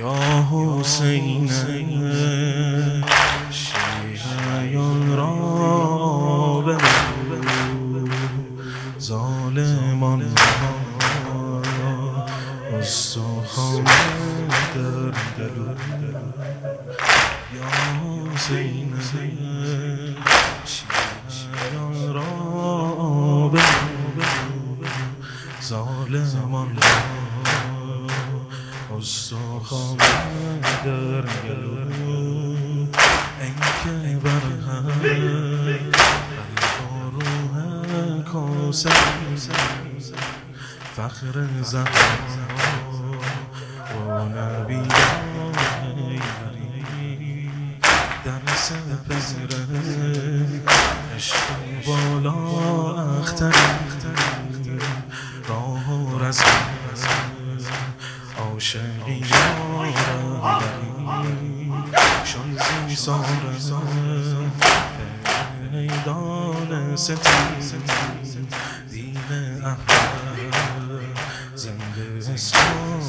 یا حسین شیعیان را ببرو. ظالمان را استخوان در دلو. یا حسین شیعیان را ببرو. ظالمان را استخوان در گلو ای که بر هم روح فخر زهرا و نبی در سپر عشق بالا اختر راه و رزم عاشقی شان زی ساره میدان ستیم دین احمد زنده اسلام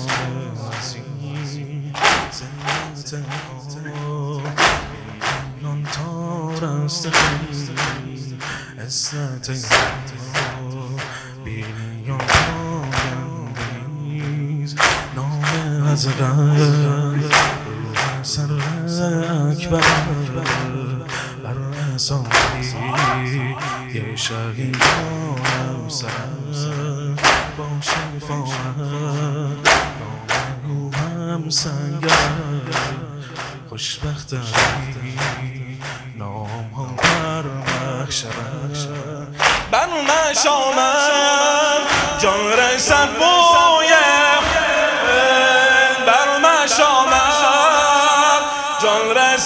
زنده ایران تار است خیلی عزت حضرت سر اکبر بر اساسی یه شهیدانم سر با شفاعت نامه هم سنگر. خوشبخت نام ها بر محشر بر مشامم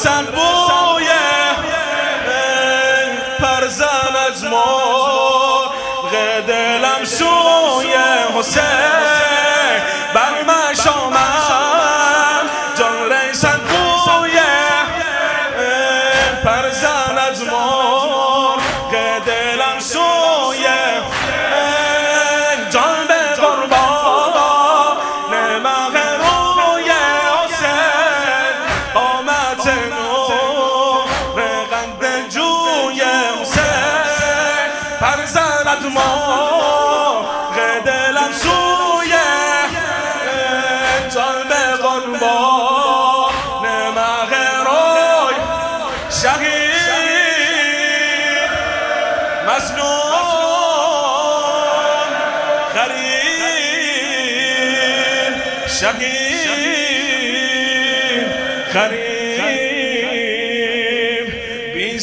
رسد بوی پرزن از مرغ دلم سوی حسین. بر مشامم جان رسد بوی پرزن از مرغ دلم سوی جان به قربان نمغ روی حسین. قامت پرزند ما. دلم سوی جان به قربان نمغ روی شهید. مظلوم خرید. شهید خرید. بی